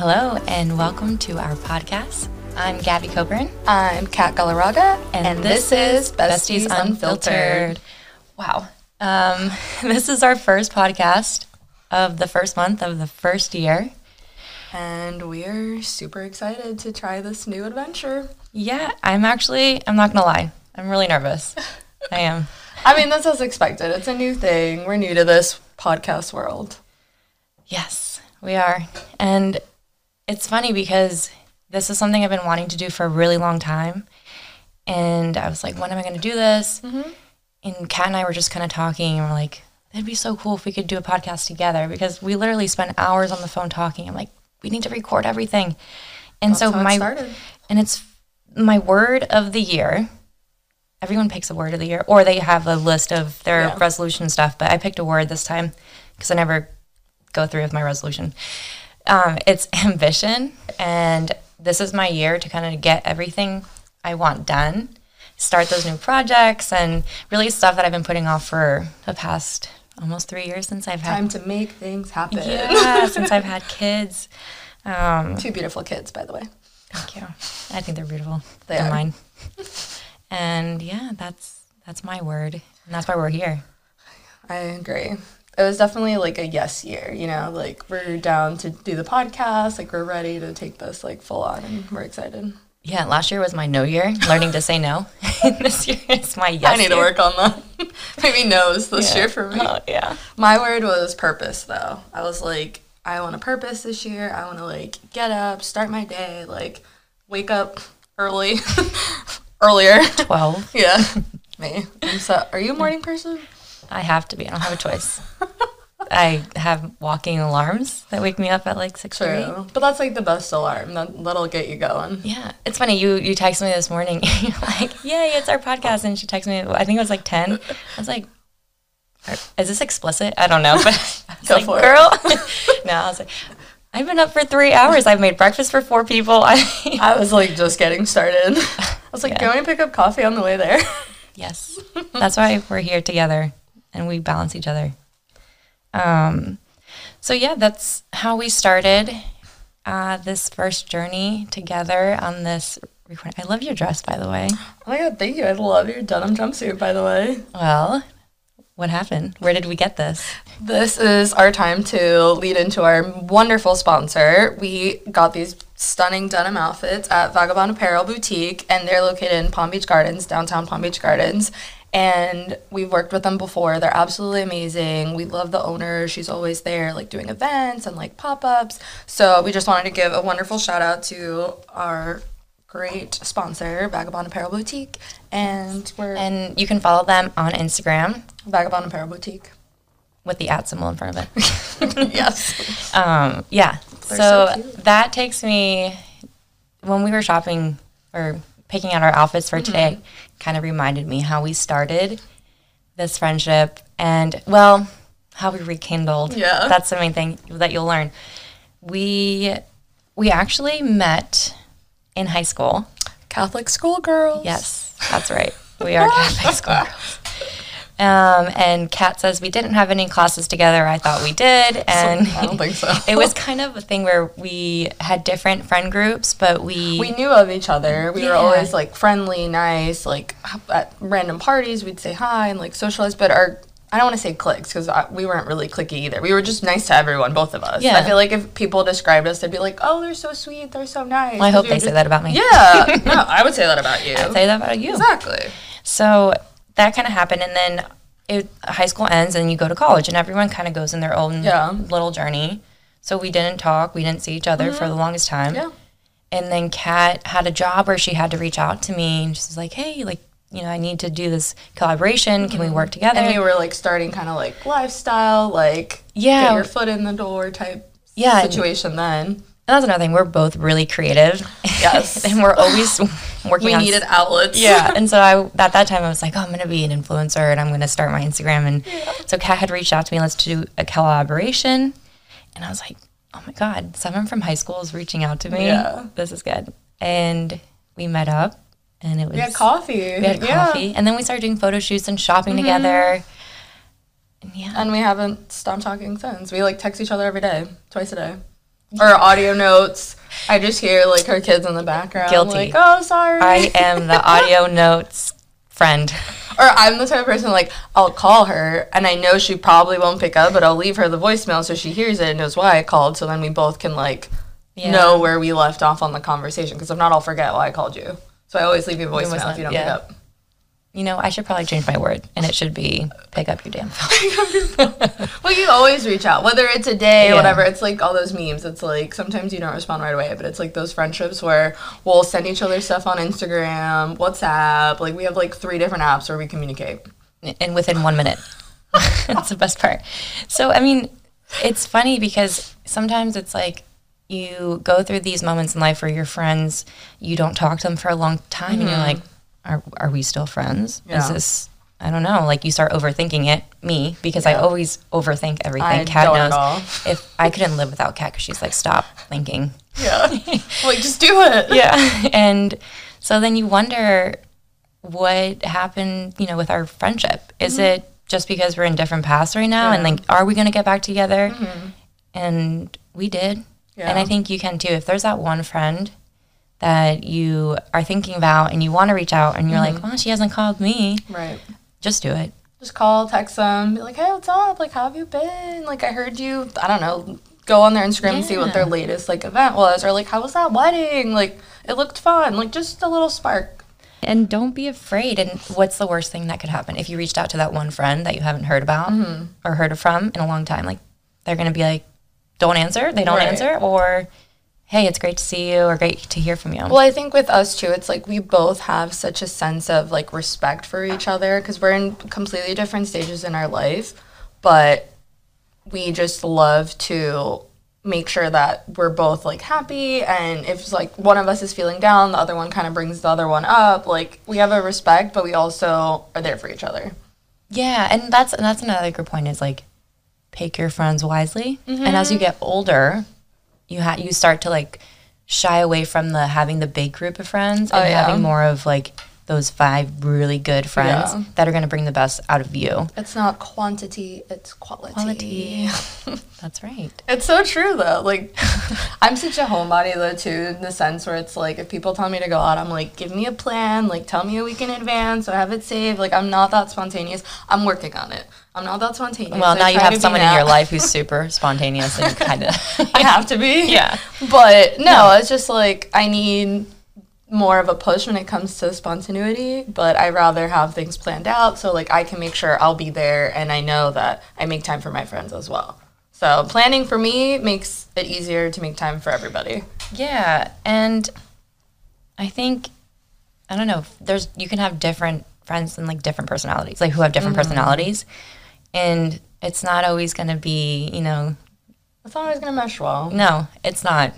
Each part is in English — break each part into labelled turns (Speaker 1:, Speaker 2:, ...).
Speaker 1: hello, and welcome to our podcast. I'm Gaby Coburn,
Speaker 2: I'm Kat Galarraga,
Speaker 1: and, this, is Besties, Unfiltered. Wow. Um, this is our first podcast of the first month of the first year.
Speaker 2: And we're super excited to try this new adventure.
Speaker 1: Yeah, I'm actually, I'm not going to lie, I'm really nervous. I am.
Speaker 2: I mean, that's as expected. It's a new thing. We're new to this podcast world.
Speaker 1: Yes, we are. And it's funny because this is something I've been wanting to do for a really long time. And I was like, when am I going to do this? Mm-hmm. And Kat and I were just kind of talking, and we're like, it'd be so cool if we could do a podcast together because we literally spend hours on the phone talking. I'm like, we need to record everything. And
Speaker 2: That's
Speaker 1: so
Speaker 2: it
Speaker 1: my
Speaker 2: started.
Speaker 1: and it's my word of the year. Everyone picks a word of the year, or they have a list of their
Speaker 2: Yeah.
Speaker 1: resolution stuff. But I picked a word this time because I never go through with my resolution. Um, it's ambition, and this is my year to kind of get everything I want done, start those new projects, and really stuff that I've been putting off for the past almost three years since I've had
Speaker 2: Time to make things happen.
Speaker 1: yeah since I've had kids. Um,
Speaker 2: Two beautiful kids, by the way.
Speaker 1: Thank you. I think they're beautiful.
Speaker 2: They
Speaker 1: They're
Speaker 2: are.
Speaker 1: mine. and yeah, that's that's my word, and that's why we're here.
Speaker 2: I agree. It was definitely like a yes year, you know, like we're down to do the podcast, like we're ready to take this like full on and we're excited.
Speaker 1: Yeah, last year was my no year, learning to say no. this year is my yes.
Speaker 2: I need to work on that. Maybe no's this
Speaker 1: Yeah.
Speaker 2: year for me.
Speaker 1: Oh, yeah.
Speaker 2: My word was purpose, though. I was like, I want a purpose this year. I want to like get up, start my day, like wake up early, earlier.
Speaker 1: Twelve.
Speaker 2: yeah, me. I'm so. Are you a morning person?
Speaker 1: I have to be. I don't have a choice. I have walking alarms that wake me up at like six.
Speaker 2: True, but that's like the best alarm. That that'll get you going.
Speaker 1: Yeah, it's funny. You you texted me this morning. You're like, "Yay, it's our podcast!" And she texted me. I think it was like ten. I was like, "Is this explicit?" I don't know, but I was
Speaker 2: Go
Speaker 1: like,
Speaker 2: for it.
Speaker 1: "Girl," no, I was like, "I've been up for three hours. I've made breakfast for four people." I
Speaker 2: I was like just getting started. I was like,
Speaker 1: Yeah.
Speaker 2: do you want to pick up coffee on the way there?
Speaker 1: yes, that's why we're here together and we balance each other. Um, so yeah, that's how we started uh, this first journey together on this. recording. I love your dress, by the way.
Speaker 2: Oh my god, thank you. I love your denim jumpsuit, by the way.
Speaker 1: Well, what happened? Where did we get this?
Speaker 2: This is our time to lead into our wonderful sponsor. We got these stunning denim outfits at Vagabond Apparel Boutique, and they're located in Palm Beach Gardens, downtown Palm Beach Gardens. And we've worked with them before. They're absolutely amazing. We love the owner. She's always there, like doing events and like pop ups. So we just wanted to give a wonderful shout out to our great sponsor, Vagabond Apparel Boutique. And we're
Speaker 1: And you can follow them on Instagram
Speaker 2: Vagabond Apparel Boutique.
Speaker 1: with the at symbol in front of it.
Speaker 2: yes.
Speaker 1: Um, yeah.
Speaker 2: They're
Speaker 1: So,
Speaker 2: so
Speaker 1: that takes me when we were shopping or picking out our outfits for
Speaker 2: Mm-hmm.
Speaker 1: today, kind of reminded me how we started this friendship and well, how we rekindled.
Speaker 2: Yeah.
Speaker 1: That's the main thing that you'll learn. We we actually met in high school.
Speaker 2: Catholic school girls
Speaker 1: Yes, that's right. We are Catholic school girls. Um, and Kat says we didn't have any classes together. I thought we did, and
Speaker 2: I don't think so.
Speaker 1: it was kind of a thing where we had different friend groups, but we,
Speaker 2: we knew of each other. We were always like friendly, nice. Like at random parties, we'd say hi and like socialize. But our I don't want to say clicks because we weren't really clicky either. We were just nice to everyone, both of us.
Speaker 1: Yeah.
Speaker 2: I feel like if people described us, they'd be like, "Oh, they're so sweet. They're so nice."
Speaker 1: well, I hope
Speaker 2: We
Speaker 1: they say that about me.
Speaker 2: Yeah, no, I would say that about you.
Speaker 1: I'd say that about you.
Speaker 2: exactly.
Speaker 1: So that kind of happened, and then it, high school ends, and you go to college, and everyone kind of goes in their own
Speaker 2: Yeah.
Speaker 1: little journey. So we didn't talk, we didn't see each other for the longest time.
Speaker 2: Mm-hmm. Yeah.
Speaker 1: And then Kat had a job where she had to reach out to me, and she's like, "Hey, like, you know, I need to do this collaboration. Can we work together?"
Speaker 2: Mm-hmm. And you were like starting kind of like lifestyle, like
Speaker 1: Yeah.
Speaker 2: get your foot in the door type
Speaker 1: Yeah,
Speaker 2: situation. Then
Speaker 1: And that's another thing. We're both really creative.
Speaker 2: Yes.
Speaker 1: and we're always working
Speaker 2: we
Speaker 1: on
Speaker 2: needed outlets.
Speaker 1: yeah. And so I at that time I was like, oh, I'm gonna be an influencer and I'm gonna start my Instagram. And so Kat had reached out to me, let's do a collaboration. And I was like, oh my God, someone from high school is reaching out to me.
Speaker 2: Yeah.
Speaker 1: This is good. And we met up and it was
Speaker 2: we had coffee.
Speaker 1: we had
Speaker 2: Yeah.
Speaker 1: coffee. And then we started doing photo shoots and shopping mm-hmm. together. And yeah.
Speaker 2: And we haven't stopped talking since. We like text each other every day, twice a day. Or audio notes. I just hear like her kids in the background.
Speaker 1: Guilty.
Speaker 2: Like, oh, sorry.
Speaker 1: I am the audio notes friend.
Speaker 2: or I'm the type of person like I'll call her and I know she probably won't pick up, but I'll leave her the voicemail so she hears it and knows why I called. So then we both can like
Speaker 1: Yeah.
Speaker 2: know where we left off on the conversation. Because if not, I'll forget why I called you. So I always leave you a voicemail if you don't
Speaker 1: yeah.
Speaker 2: pick up.
Speaker 1: You know, I should probably change my word, and it should be pick up your damn phone.
Speaker 2: Well, you always reach out, whether it's a day or whatever. It's like all those memes. It's like sometimes you don't respond right away, but it's like those friendships where we'll send each other stuff on Instagram, WhatsApp. Like we have like three different apps where we communicate.
Speaker 1: and within one minute. That's the best part. So, I mean, it's funny because sometimes it's like you go through these moments in life where your friends, you don't talk to them for a long time, and you're mm-hmm. like, are, are we still friends? Is this, I don't know, like you start overthinking it, me, because I always overthink everything.
Speaker 2: I
Speaker 1: Kat
Speaker 2: at
Speaker 1: knows. If I couldn't live without Kat, because she's like, stop thinking.
Speaker 2: Yeah. like just do it.
Speaker 1: yeah. And so then you wonder what happened, you know, with our friendship. Is mm-hmm. it just because we're in different paths right now? And like, are we going to get back together? Mm-hmm. And we did. And I think you can too. If there's that one friend that you are thinking about and you want to reach out and you're like, mm-hmm. well, she hasn't called me,
Speaker 2: Right.
Speaker 1: Just do it.
Speaker 2: Just call, text them, be like, hey, what's up? Like, how have you been? Like, I heard you, I don't know, go on their Instagram and see what their latest, like, event was. Or, like, how was that wedding? Like, it looked fun. Like, just a little spark.
Speaker 1: And don't be afraid. And what's the worst thing that could happen if you reached out to that one friend that you haven't heard about mm-hmm. or heard from in a long time? Like they're going to be like, don't answer. They don't
Speaker 2: Right.
Speaker 1: answer. Or, hey, it's great to see you or great to hear from you.
Speaker 2: Well, I think with us too, it's like we both have such a sense of like respect for each other because we're in completely different stages in our life, but we just love to make sure that we're both like happy and if like one of us is feeling down the other one kind of brings the other one up like we have a respect but we also are there for each other
Speaker 1: yeah. And that's, and that's another good point is like, pick your friends wisely. And as you
Speaker 2: Mm-hmm.
Speaker 1: get older, you ha- you start to like shy away from the having the big group of friends oh, and
Speaker 2: Oh, yeah.
Speaker 1: having more of like those five really good friends
Speaker 2: Yeah.
Speaker 1: that are going to bring the best out of you.
Speaker 2: it's not quantity it's quality,
Speaker 1: Quality. That's right.
Speaker 2: It's so true though. Like I'm such a homebody though too, in the sense where it's like if people tell me to go out, I'm like, give me a plan, like tell me a week in advance, so I have it saved. Like I'm not that spontaneous. I'm working on it. I'm not that spontaneous.
Speaker 1: Well, now you have someone in your life who's super spontaneous and kind of.
Speaker 2: I have to be.
Speaker 1: Yeah.
Speaker 2: But no, it's just like I need more of a push when it comes to spontaneity, but I rather have things planned out so like I can make sure I'll be there and I know that I make time for my friends as well. So planning for me makes it easier to make time for everybody.
Speaker 1: Yeah, and I think I don't know. There's you can have different friends and like different personalities, like who have different mm-hmm. personalities, and it's not always going to be you know
Speaker 2: It's not always gonna mesh well.
Speaker 1: no, it's not.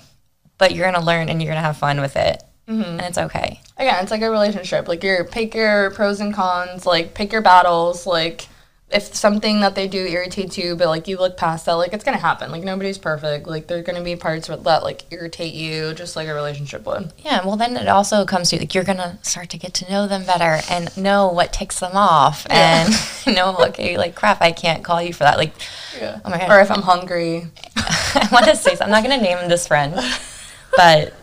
Speaker 1: But you're going to learn and you're going to have fun with it, Mm-hmm. and it's okay.
Speaker 2: Again, it's like a relationship. Like you pick your pros and cons, like pick your battles, like if something that they do irritates you, but like you look past that, like it's gonna happen. Like nobody's perfect. Like there's gonna be parts that like irritate you, just like a relationship would.
Speaker 1: Yeah, well, then it also comes to like you're gonna start to get to know them better and know what ticks them off,
Speaker 2: Yeah.
Speaker 1: and know okay, like crap, I can't call you for that. Like,
Speaker 2: Yeah.
Speaker 1: oh my god,
Speaker 2: Or if I'm hungry.
Speaker 1: I want to say, so I'm not going to name this friend, but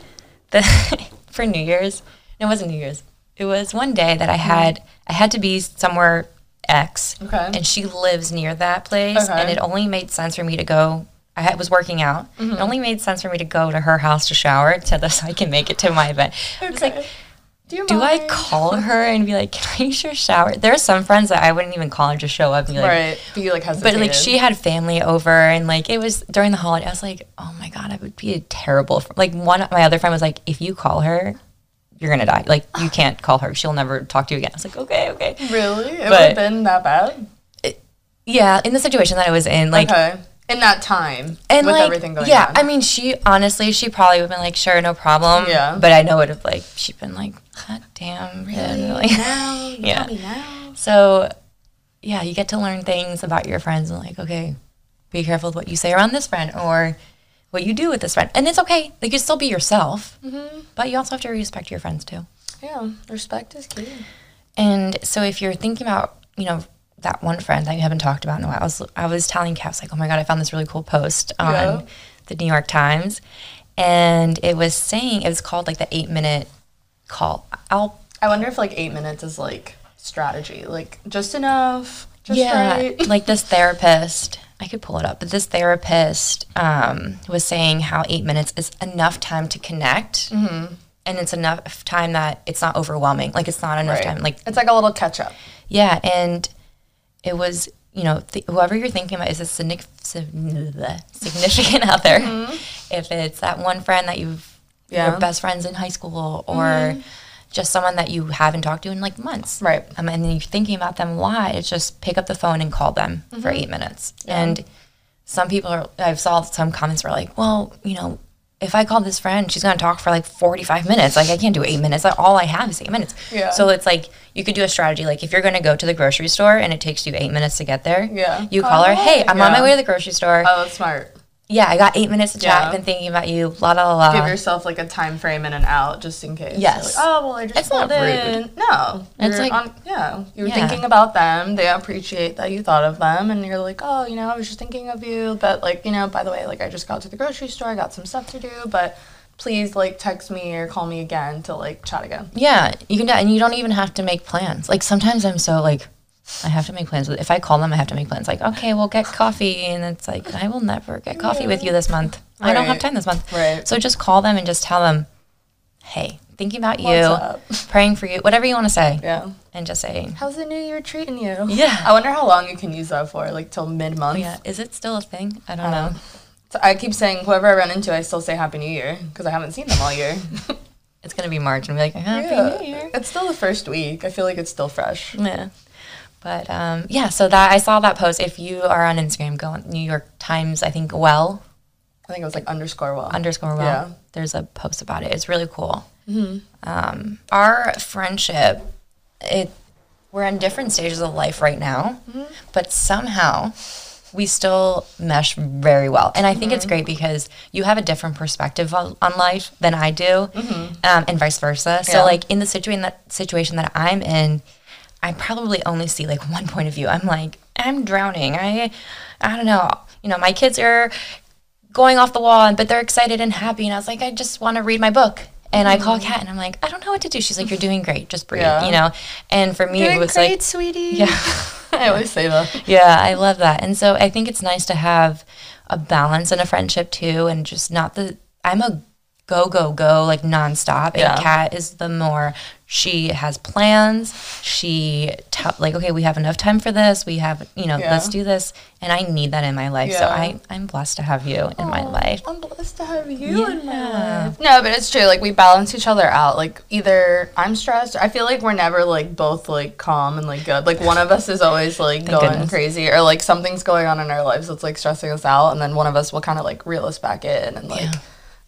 Speaker 1: the, for New Year's, no, it wasn't New Year's. It was one day that I mm-hmm. had I had to be somewhere X,
Speaker 2: Okay.
Speaker 1: and she lives near that place,
Speaker 2: Okay.
Speaker 1: and it only made sense for me to go. I had, was working out. Mm-hmm. It only made sense for me to go to her house to shower so that I can make it to my event. I was like,
Speaker 2: Okay. Do
Speaker 1: do I call her and be like, "Can I use your shower?" There are some friends that I wouldn't even call and just show up and be like,
Speaker 2: right. But you like
Speaker 1: but like she had family over and like it was during the holiday. I was like, oh my god, I would be a terrible. Fr-. Like one, my other friend was like, if you call her, you're gonna die. Like you can't call her; she'll never talk to you again. I was like, okay, okay.
Speaker 2: Really? It would have been that bad?
Speaker 1: Yeah, in the situation that I was in, like,
Speaker 2: okay. In that time.
Speaker 1: and
Speaker 2: with
Speaker 1: like,
Speaker 2: everything going
Speaker 1: yeah.
Speaker 2: on.
Speaker 1: I mean, she honestly, she probably would have been like, sure, no problem.
Speaker 2: Yeah.
Speaker 1: But I know it would have like she'd been like, God damn, really? Like,
Speaker 2: now?
Speaker 1: Yeah.
Speaker 2: now?
Speaker 1: So, yeah, you get to learn things about your friends and like, okay, be careful with what you say around this friend or what you do with this friend. And it's okay. Like, you still be yourself,
Speaker 2: Mm-hmm.
Speaker 1: but you also have to respect your friends too.
Speaker 2: Yeah. Respect is key.
Speaker 1: And so, if you're thinking about, you know, that one friend that you haven't talked about in a while, I was, I was telling Kat, I was like, oh my God, I found this really cool post on
Speaker 2: Yeah.
Speaker 1: the New York Times, and it was saying it was called like the eight minute call. I'll
Speaker 2: I wonder if like eight minutes is like strategy, like just enough, just
Speaker 1: yeah,
Speaker 2: right.
Speaker 1: like this therapist. I could pull it up, but this therapist um, was saying how eight minutes is enough time to connect,
Speaker 2: Mm-hmm.
Speaker 1: and it's enough time that it's not overwhelming. Like it's not enough
Speaker 2: Right.
Speaker 1: time. Like
Speaker 2: It's like a little catch up.
Speaker 1: Yeah, and it was you know th- whoever you're thinking about is a significant other. If it's that one friend that you've
Speaker 2: Mm-hmm. Yeah. Mm-hmm.
Speaker 1: your best friends in high school, or just someone that you haven't talked to in like months,
Speaker 2: Right.
Speaker 1: Um, and then you're thinking about them a lot. It's just pick up the phone and call them
Speaker 2: Mm-hmm.
Speaker 1: for eight minutes. And some people are. I've saw some comments were like, well, you know. If I call this friend, she's gonna talk for like forty five minutes. Like I can't do eight minutes. All I have is eight minutes.
Speaker 2: Yeah.
Speaker 1: So it's like you could do a strategy. Like if you're gonna go to the grocery store and it takes you eight minutes to get there,
Speaker 2: Yeah.
Speaker 1: you call her. Hey, I'm on my way to the grocery store.
Speaker 2: Oh, that's smart.
Speaker 1: Yeah, I got eight minutes to chat.
Speaker 2: Yeah.
Speaker 1: I've been thinking about you. La la la
Speaker 2: Give yourself like a time frame in and out just in case.
Speaker 1: Yes.
Speaker 2: like, oh well, I just
Speaker 1: It's not
Speaker 2: called
Speaker 1: rude.
Speaker 2: in. No,
Speaker 1: It's like-
Speaker 2: on- yeah, you're
Speaker 1: Yeah.
Speaker 2: thinking about them. They appreciate that you thought of them, and you're like, oh, you know, I was just thinking of you. But like, you know, by the way, like I just got to the grocery store. I got some stuff to do, but please like text me or call me again to like chat again.
Speaker 1: Yeah, you can do, and you don't even have to make plans. Like sometimes I'm so like, I have to make plans. With, if I call them, I have to make plans. Like, okay, we'll get coffee, and it's like I will never get coffee with you this month. I don't have time this month.
Speaker 2: Right.
Speaker 1: So just call them and just tell them, hey, thinking about you, praying for you, whatever you want to say,
Speaker 2: Yeah.
Speaker 1: and just say,
Speaker 2: How's the new year treating you?
Speaker 1: Yeah.
Speaker 2: I wonder how long you can use that for, like till mid month.
Speaker 1: Oh, yeah, is it still a thing? I don't know.
Speaker 2: So I keep saying whoever I run into, I still say Happy New Year because I haven't seen them all year.
Speaker 1: It's gonna be March and be like, happy
Speaker 2: Yeah.
Speaker 1: New Year.
Speaker 2: It's still the first week. I feel like it's still fresh.
Speaker 1: Yeah. But um, yeah, so that I saw that post. If you are on Instagram, go on New York Times. I think well
Speaker 2: I think it was like underscore well.
Speaker 1: underscore well.
Speaker 2: Yeah.
Speaker 1: There's a post about it. It's really cool. Um, our friendship, it we're in different stages of life right now, but somehow we still mesh very well. And I think it's great because you have a different perspective on, on life than I do, um, and vice versa. So
Speaker 2: Yeah.
Speaker 1: like in the situation that situation that I'm in, I probably only see like one point of view. I'm like, I'm drowning. I, I don't know. You know, my kids are going off the wall, but they're excited and happy. And I was like, I just want to read my book. And I call mm-hmm. Kat and I'm like, I don't know what to do. She's like, You're doing great. Just breathe,
Speaker 2: Yeah.
Speaker 1: you know? And for me, it was like,
Speaker 2: sweetie.
Speaker 1: yeah.
Speaker 2: I always say that.
Speaker 1: yeah, I love that. And so I think it's nice to have a balance in a friendship too, and just not the. I'm a go go go like nonstop, and
Speaker 2: Yeah.
Speaker 1: Kat is the more. She has plans. She tell like, okay, we have enough time for this. We have, you know,
Speaker 2: Yeah.
Speaker 1: let's do this. And I need that in my life. So I, I'm blessed to have you in my life.
Speaker 2: I'm blessed to have you in my life. No, but it's true. Like we balance each other out. Like either I'm stressed. I feel like we're never like both like calm and like good. Like one of us is always like going
Speaker 1: goodness.
Speaker 2: crazy or like something's going on in our lives that's like stressing us out, and then one of us will kind of like reel us back in and like.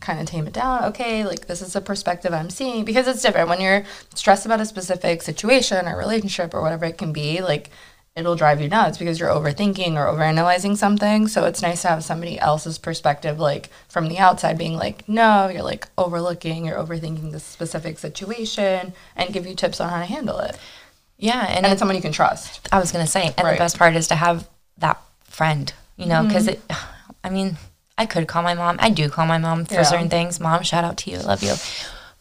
Speaker 2: Kind of tame it down. Okay, like this is a perspective I'm seeing because it's different when you're stressed about a specific situation or relationship or whatever it can be. Like it'll drive you nuts because you're overthinking or overanalyzing something. So it's nice to have somebody else's perspective, like from the outside, being like, no, you're like overlooking, you're overthinking this specific situation, and give you tips on how to handle it.
Speaker 1: Yeah, and,
Speaker 2: And it's someone you can trust.
Speaker 1: I was gonna say, and the best part is to have that friend, you know, because
Speaker 2: Mm-hmm.
Speaker 1: it. I mean, I could call my mom. I do call my mom for
Speaker 2: Yeah.
Speaker 1: certain things. Mom, shout out to you, love you.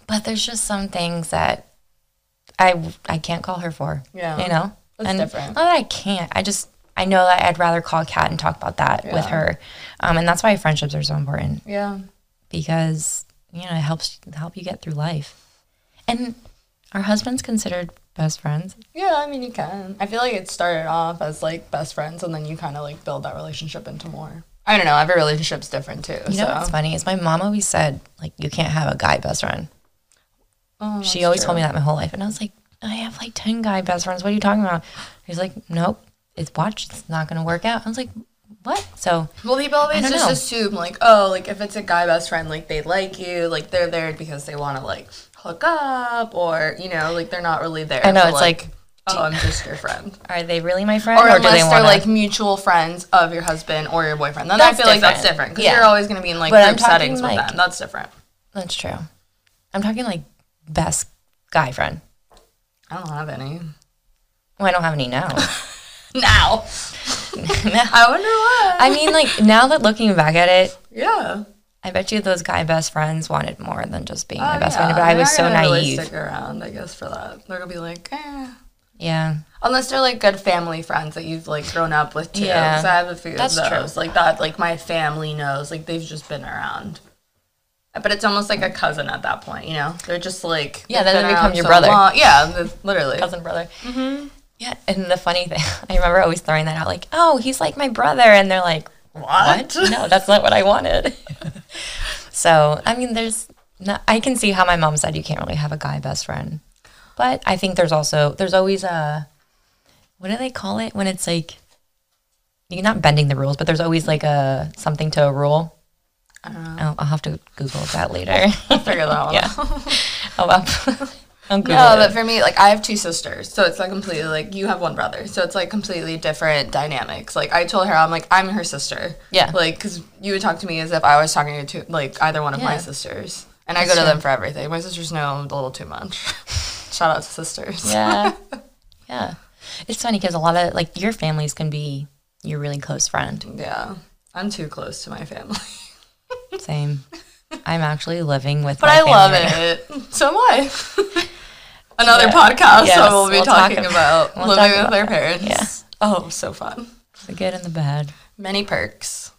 Speaker 1: But there's just some things that I I can't call her for.
Speaker 2: Yeah.
Speaker 1: you know,
Speaker 2: That's
Speaker 1: and
Speaker 2: different.
Speaker 1: Not that I can't. I just I know that I'd rather call Kat and talk about that with her, um, and that's why friendships are so important
Speaker 2: Yeah.
Speaker 1: because you know it helps help you get through life. And our husbands considered best friends.
Speaker 2: Yeah, I mean, you can. I feel like it started off as like best friends, and then you kind of like build that relationship into more. I don't know. Every relationship's different too.
Speaker 1: You
Speaker 2: so.
Speaker 1: know what's funny is my mom always said like you can't have a guy best friend.
Speaker 2: Oh,
Speaker 1: she always
Speaker 2: true.
Speaker 1: told me that my whole life, and I was like, I have like ten guy best friends. What are you talking about? He's like, Nope, it's watch. It's not gonna work out. I was like, What? So
Speaker 2: Well, people always just
Speaker 1: know.
Speaker 2: assume like, oh, like if it's a guy best friend, like they like you, like they're there because they want to like hook up, or you know, like they're not really there.
Speaker 1: I know
Speaker 2: for,
Speaker 1: it's like,
Speaker 2: oh, I'm just your friend,
Speaker 1: are they really my friend,
Speaker 2: or,
Speaker 1: or,
Speaker 2: unless
Speaker 1: they
Speaker 2: they're
Speaker 1: want
Speaker 2: like mutual friends of your husband or your boyfriend. Then
Speaker 1: That's
Speaker 2: I feel like that's
Speaker 1: different.
Speaker 2: different because
Speaker 1: Yeah.
Speaker 2: you're always gonna be in like
Speaker 1: But
Speaker 2: group settings with them. That's different.
Speaker 1: That's true. I'm talking like best guy friend.
Speaker 2: I don't have any
Speaker 1: Well, I don't have any now.
Speaker 2: now. I wonder why.
Speaker 1: I mean, like now that looking back at it,
Speaker 2: yeah.
Speaker 1: I bet you those guy best friends wanted more than just being my
Speaker 2: Oh,
Speaker 1: best
Speaker 2: yeah.
Speaker 1: friend. But I
Speaker 2: They're
Speaker 1: was so
Speaker 2: gonna really
Speaker 1: naive.
Speaker 2: stick around, I guess, for that. They're gonna be like, eh.
Speaker 1: Yeah,
Speaker 2: Unless they're like good family friends that you've like grown up with too.
Speaker 1: Yeah.
Speaker 2: I have a few
Speaker 1: That's
Speaker 2: of
Speaker 1: true.
Speaker 2: those. Like that, like my family knows. Like they've just been around. But it's almost like a cousin at that point, you know? They're just like
Speaker 1: Yeah, then they become your
Speaker 2: so
Speaker 1: brother.
Speaker 2: long. Yeah, literally.
Speaker 1: cousin brother. Mm-hmm. Yeah, and the funny thing, I remember always throwing that out, like, "Oh, he's like my brother," and they're like,
Speaker 2: What?
Speaker 1: No, that's not what I wanted. so, I mean, there's, I can see how my mom said you can't really have a guy best friend, but I think there's also there's always a, what do they call it when it's like, you're not bending the rules, but there's always like a something to a rule.
Speaker 2: I don't know.
Speaker 1: I'll, I'll have to Google that later.
Speaker 2: I'll Figure that one
Speaker 1: yeah,
Speaker 2: out.
Speaker 1: I'll, I'll Google
Speaker 2: No,
Speaker 1: it.
Speaker 2: but for me, like I have two sisters, so it's like completely like you have one brother, so it's like completely different dynamics. Like I told her, I'm like I'm her sister.
Speaker 1: Yeah.
Speaker 2: Like because you would talk to me as if I was talking to like either one of my sisters, and I go to
Speaker 1: true.
Speaker 2: them for everything. My sisters know a little too much. Shout out to sisters.
Speaker 1: Yeah. yeah. It's funny because a lot of like your families can be your really close friend.
Speaker 2: yeah. I'm too close to my family,
Speaker 1: Same. I'm actually living with
Speaker 2: but I love it. So am I. Another
Speaker 1: Yeah.
Speaker 2: podcast,
Speaker 1: Yes,
Speaker 2: so we'll be
Speaker 1: we'll
Speaker 2: talking
Speaker 1: ab-
Speaker 2: about
Speaker 1: we'll
Speaker 2: living
Speaker 1: talk
Speaker 2: with
Speaker 1: about that.
Speaker 2: parents.
Speaker 1: Yeah.
Speaker 2: Oh, so fun.
Speaker 1: The good and the bad.
Speaker 2: Many perks.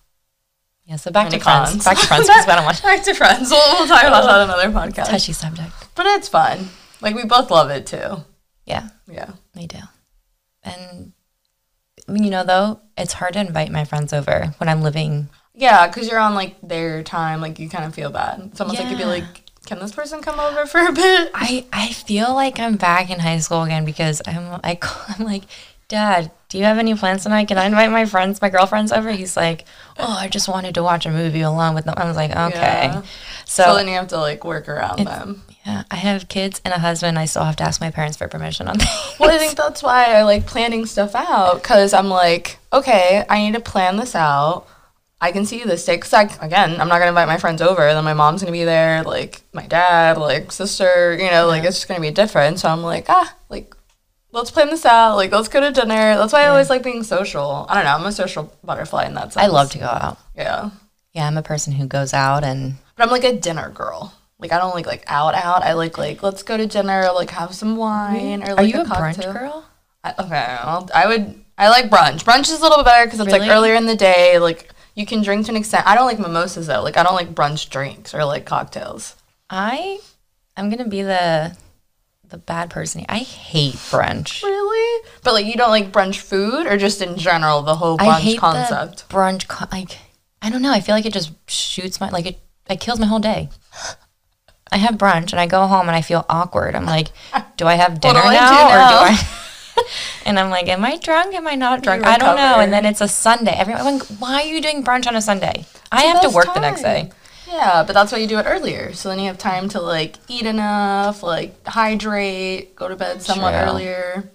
Speaker 1: Yeah, so back
Speaker 2: Many
Speaker 1: to friends. Back to friends because I don't want
Speaker 2: Back to friends. We'll, we'll talk about that another podcast.
Speaker 1: touchy subject.
Speaker 2: But it's fun. Like we both love it too.
Speaker 1: Yeah,
Speaker 2: Yeah.
Speaker 1: we do. And you know though, it's hard to invite my friends over when I'm living
Speaker 2: Yeah, because you're on like their time. Like you kind of feel bad. It's almost like you'd be like, "Can this person come over for a bit?"
Speaker 1: I, I feel like I'm back in high school again because I'm I call, I'm like, Dad, do you have any plans tonight? Can I invite my friends, my girlfriends over? He's like, Oh, I just wanted to watch a movie alone with them. I was like, Okay.
Speaker 2: Yeah.
Speaker 1: So,
Speaker 2: So, then you have to like work around them.
Speaker 1: yeah, I have kids and a husband. I still have to ask my parents for permission on things.
Speaker 2: Well, I think that's why I like planning stuff out because I'm like, okay, I need to plan this out. I can see this day because again, I'm not gonna invite my friends over. Then my mom's gonna be there, like my dad, like sister. You know, like it's just gonna be different. So I'm like, ah, like let's plan this out. Like let's go to dinner. That's why I always like being social. I don't know. I'm a social butterfly in that sense.
Speaker 1: I love to go out.
Speaker 2: Yeah,
Speaker 1: Yeah, I'm a person who goes out and
Speaker 2: but I'm like a dinner girl. Like I don't like like out out. I like like let's go to dinner. Like have some wine or like
Speaker 1: are you a,
Speaker 2: cocktail.
Speaker 1: brunch girl?
Speaker 2: I, okay, I'll, I would. I like brunch. Brunch is a little bit better because it's like earlier in the day. Like you can drink to an extent. I don't like mimosas though. Like I don't like brunch drinks or like cocktails.
Speaker 1: I I'm gonna be the the bad person. I hate brunch.
Speaker 2: Really? But like you don't like brunch food or just in general the whole brunch
Speaker 1: I hate
Speaker 2: concept.
Speaker 1: the brunch. Co- like, I don't know. I feel like it just shoots my like it. It kills my whole day. I have brunch and I go home and I feel awkward. I'm like, do I have dinner
Speaker 2: do I
Speaker 1: now or do I? and I'm like, am I drunk? Am I not drunk? I don't know. And then it's a Sunday. Everyone, why are you doing brunch on a Sunday? I have to work the next day.
Speaker 2: Yeah, but that's why you do it earlier. So then you have time to like eat enough, like hydrate, go to bed somewhat
Speaker 1: True.
Speaker 2: earlier.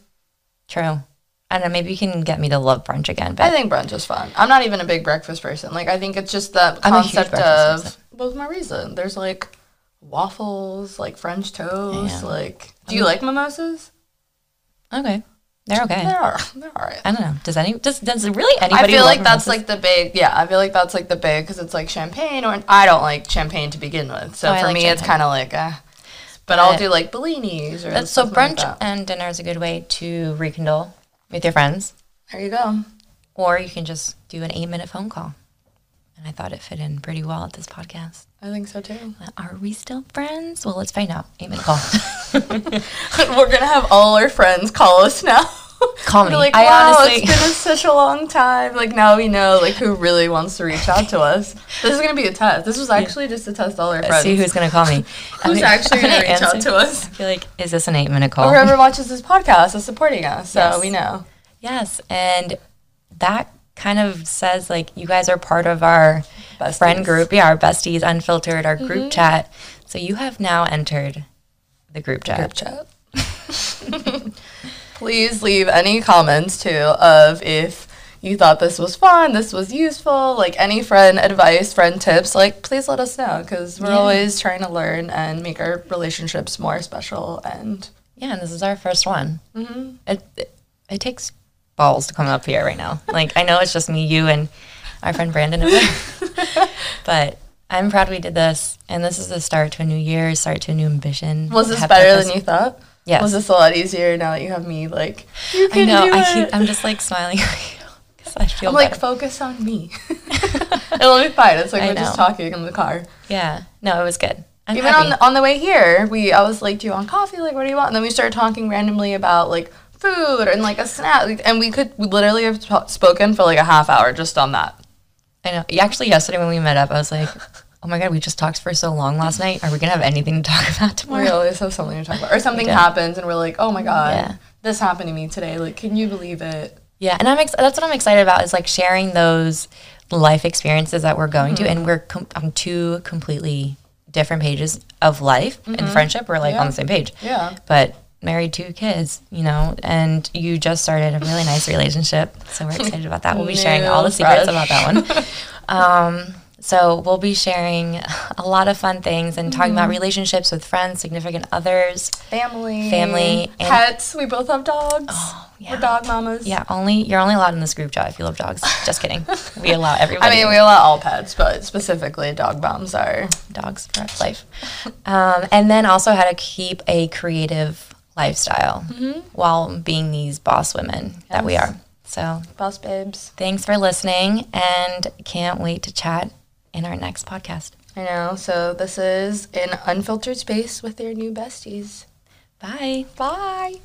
Speaker 1: True. I don't know. Maybe you can get me to love brunch again. But I
Speaker 2: think brunch is fun. I'm not even a big breakfast person. Like I think it's just the
Speaker 1: I'm
Speaker 2: concept of
Speaker 1: person.
Speaker 2: what's my reason. There's like waffles, like French toast.
Speaker 1: Yeah.
Speaker 2: Like, do you like mimosas?
Speaker 1: okay, they're okay.
Speaker 2: They are. They're alright.
Speaker 1: I don't know. Does any does does really anybody?
Speaker 2: I feel like that's like the big. Yeah, I feel like that's like the big because it's like champagne, or I don't like champagne to begin with. So
Speaker 1: Oh,
Speaker 2: for
Speaker 1: like
Speaker 2: me, it's kind of like, uh, but I'll do like bellinis or
Speaker 1: That's, so
Speaker 2: like
Speaker 1: brunch
Speaker 2: that.
Speaker 1: and dinner is a good way to rekindle with your friends,
Speaker 2: There you go.
Speaker 1: or you can just do an eight-minute phone call. And I thought it fit in pretty well at this podcast.
Speaker 2: I think so too.
Speaker 1: Are we still friends? Well, let's find out. Eight-minute call.
Speaker 2: We're gonna have all our friends call us now.
Speaker 1: Call me.
Speaker 2: like,
Speaker 1: I
Speaker 2: wow,
Speaker 1: honestly-
Speaker 2: it's been such a long time. Like now we know like who really wants to reach out to us. This is gonna be a test. This was actually just to test all our friends.
Speaker 1: See who's gonna call me. I
Speaker 2: Who's actually
Speaker 1: I'm
Speaker 2: gonna reach out to us?
Speaker 1: I feel like, is this an eight-minute call?
Speaker 2: Or whoever watches this podcast is supporting us, so
Speaker 1: Yes.
Speaker 2: we know.
Speaker 1: Yes, and that kind of says like you guys are part of our
Speaker 2: Besties.
Speaker 1: friend group. Yeah, our besties, unfiltered, our group chat. So you have now entered the group chat.
Speaker 2: Group chat. Please leave any comments too of if you thought this was fun, this was useful, like any friend advice, friend tips, like please let us know because we're
Speaker 1: Yeah.
Speaker 2: always trying to learn and make our relationships more special and
Speaker 1: Yeah, and this is our first one.
Speaker 2: Mhm.
Speaker 1: It, it it takes balls to come up here right now. Like I know it's just me, you, and our friend Brandon, over there. but I'm proud we did this, and this is the start to a new year, start to a new ambition.
Speaker 2: Was this better than you thought?
Speaker 1: Yes.
Speaker 2: Was this a lot easier now that you have me? Like,
Speaker 1: I know. I keep. I'm just like smiling I feel
Speaker 2: I'm like,
Speaker 1: better.
Speaker 2: focus on me. It'll be fine. It's like
Speaker 1: I
Speaker 2: we're just talking in the car.
Speaker 1: yeah. No, it was good. I'm
Speaker 2: Even
Speaker 1: happy.
Speaker 2: on the, on the way here, we I was like, "Do you want coffee? Like, what do you want?" And then we started talking randomly about like food and like a snack, and we could we literally have t- spoken for like a half hour just on that.
Speaker 1: I know. Actually, yesterday when we met up, I was like, "Oh my god, we just talked for so long last night. Are we gonna have anything to talk about tomorrow?"
Speaker 2: We always have something to talk about, or something happens, and we're like, "Oh my god,
Speaker 1: Yeah.
Speaker 2: this happened to me today! Like, can you believe it?"
Speaker 1: Yeah, and I'm ex- that's what I'm excited about is like sharing those life experiences that we're going
Speaker 2: Mm-hmm.
Speaker 1: to, and we're com- on two completely different pages of life and friendship. We're like
Speaker 2: Mm-hmm. Yeah.
Speaker 1: on the same page,
Speaker 2: Yeah.
Speaker 1: but married two kids, you know, and you just started a really nice relationship, so we're excited about that. We'll be sharing all the secrets about that one. Um, so we'll be sharing a lot of fun things and talking
Speaker 2: Mm-hmm.
Speaker 1: about relationships with friends, significant others.
Speaker 2: Family,
Speaker 1: Family,
Speaker 2: pets. We both have dogs.
Speaker 1: yeah.
Speaker 2: We're dog mamas.
Speaker 1: Yeah, only you're only allowed in this group chat if you love dogs. Just kidding. We allow everybody.
Speaker 2: I mean, we allow all pets, but specifically dog moms are.
Speaker 1: dogs for life. Um, and then also how to keep a creative lifestyle mm-hmm. while being these boss women that we are. So
Speaker 2: Boss babes.
Speaker 1: thanks for listening and can't wait to chat in our next podcast.
Speaker 2: I know. So this is an unfiltered space with your new besties.
Speaker 1: Bye.
Speaker 2: Bye.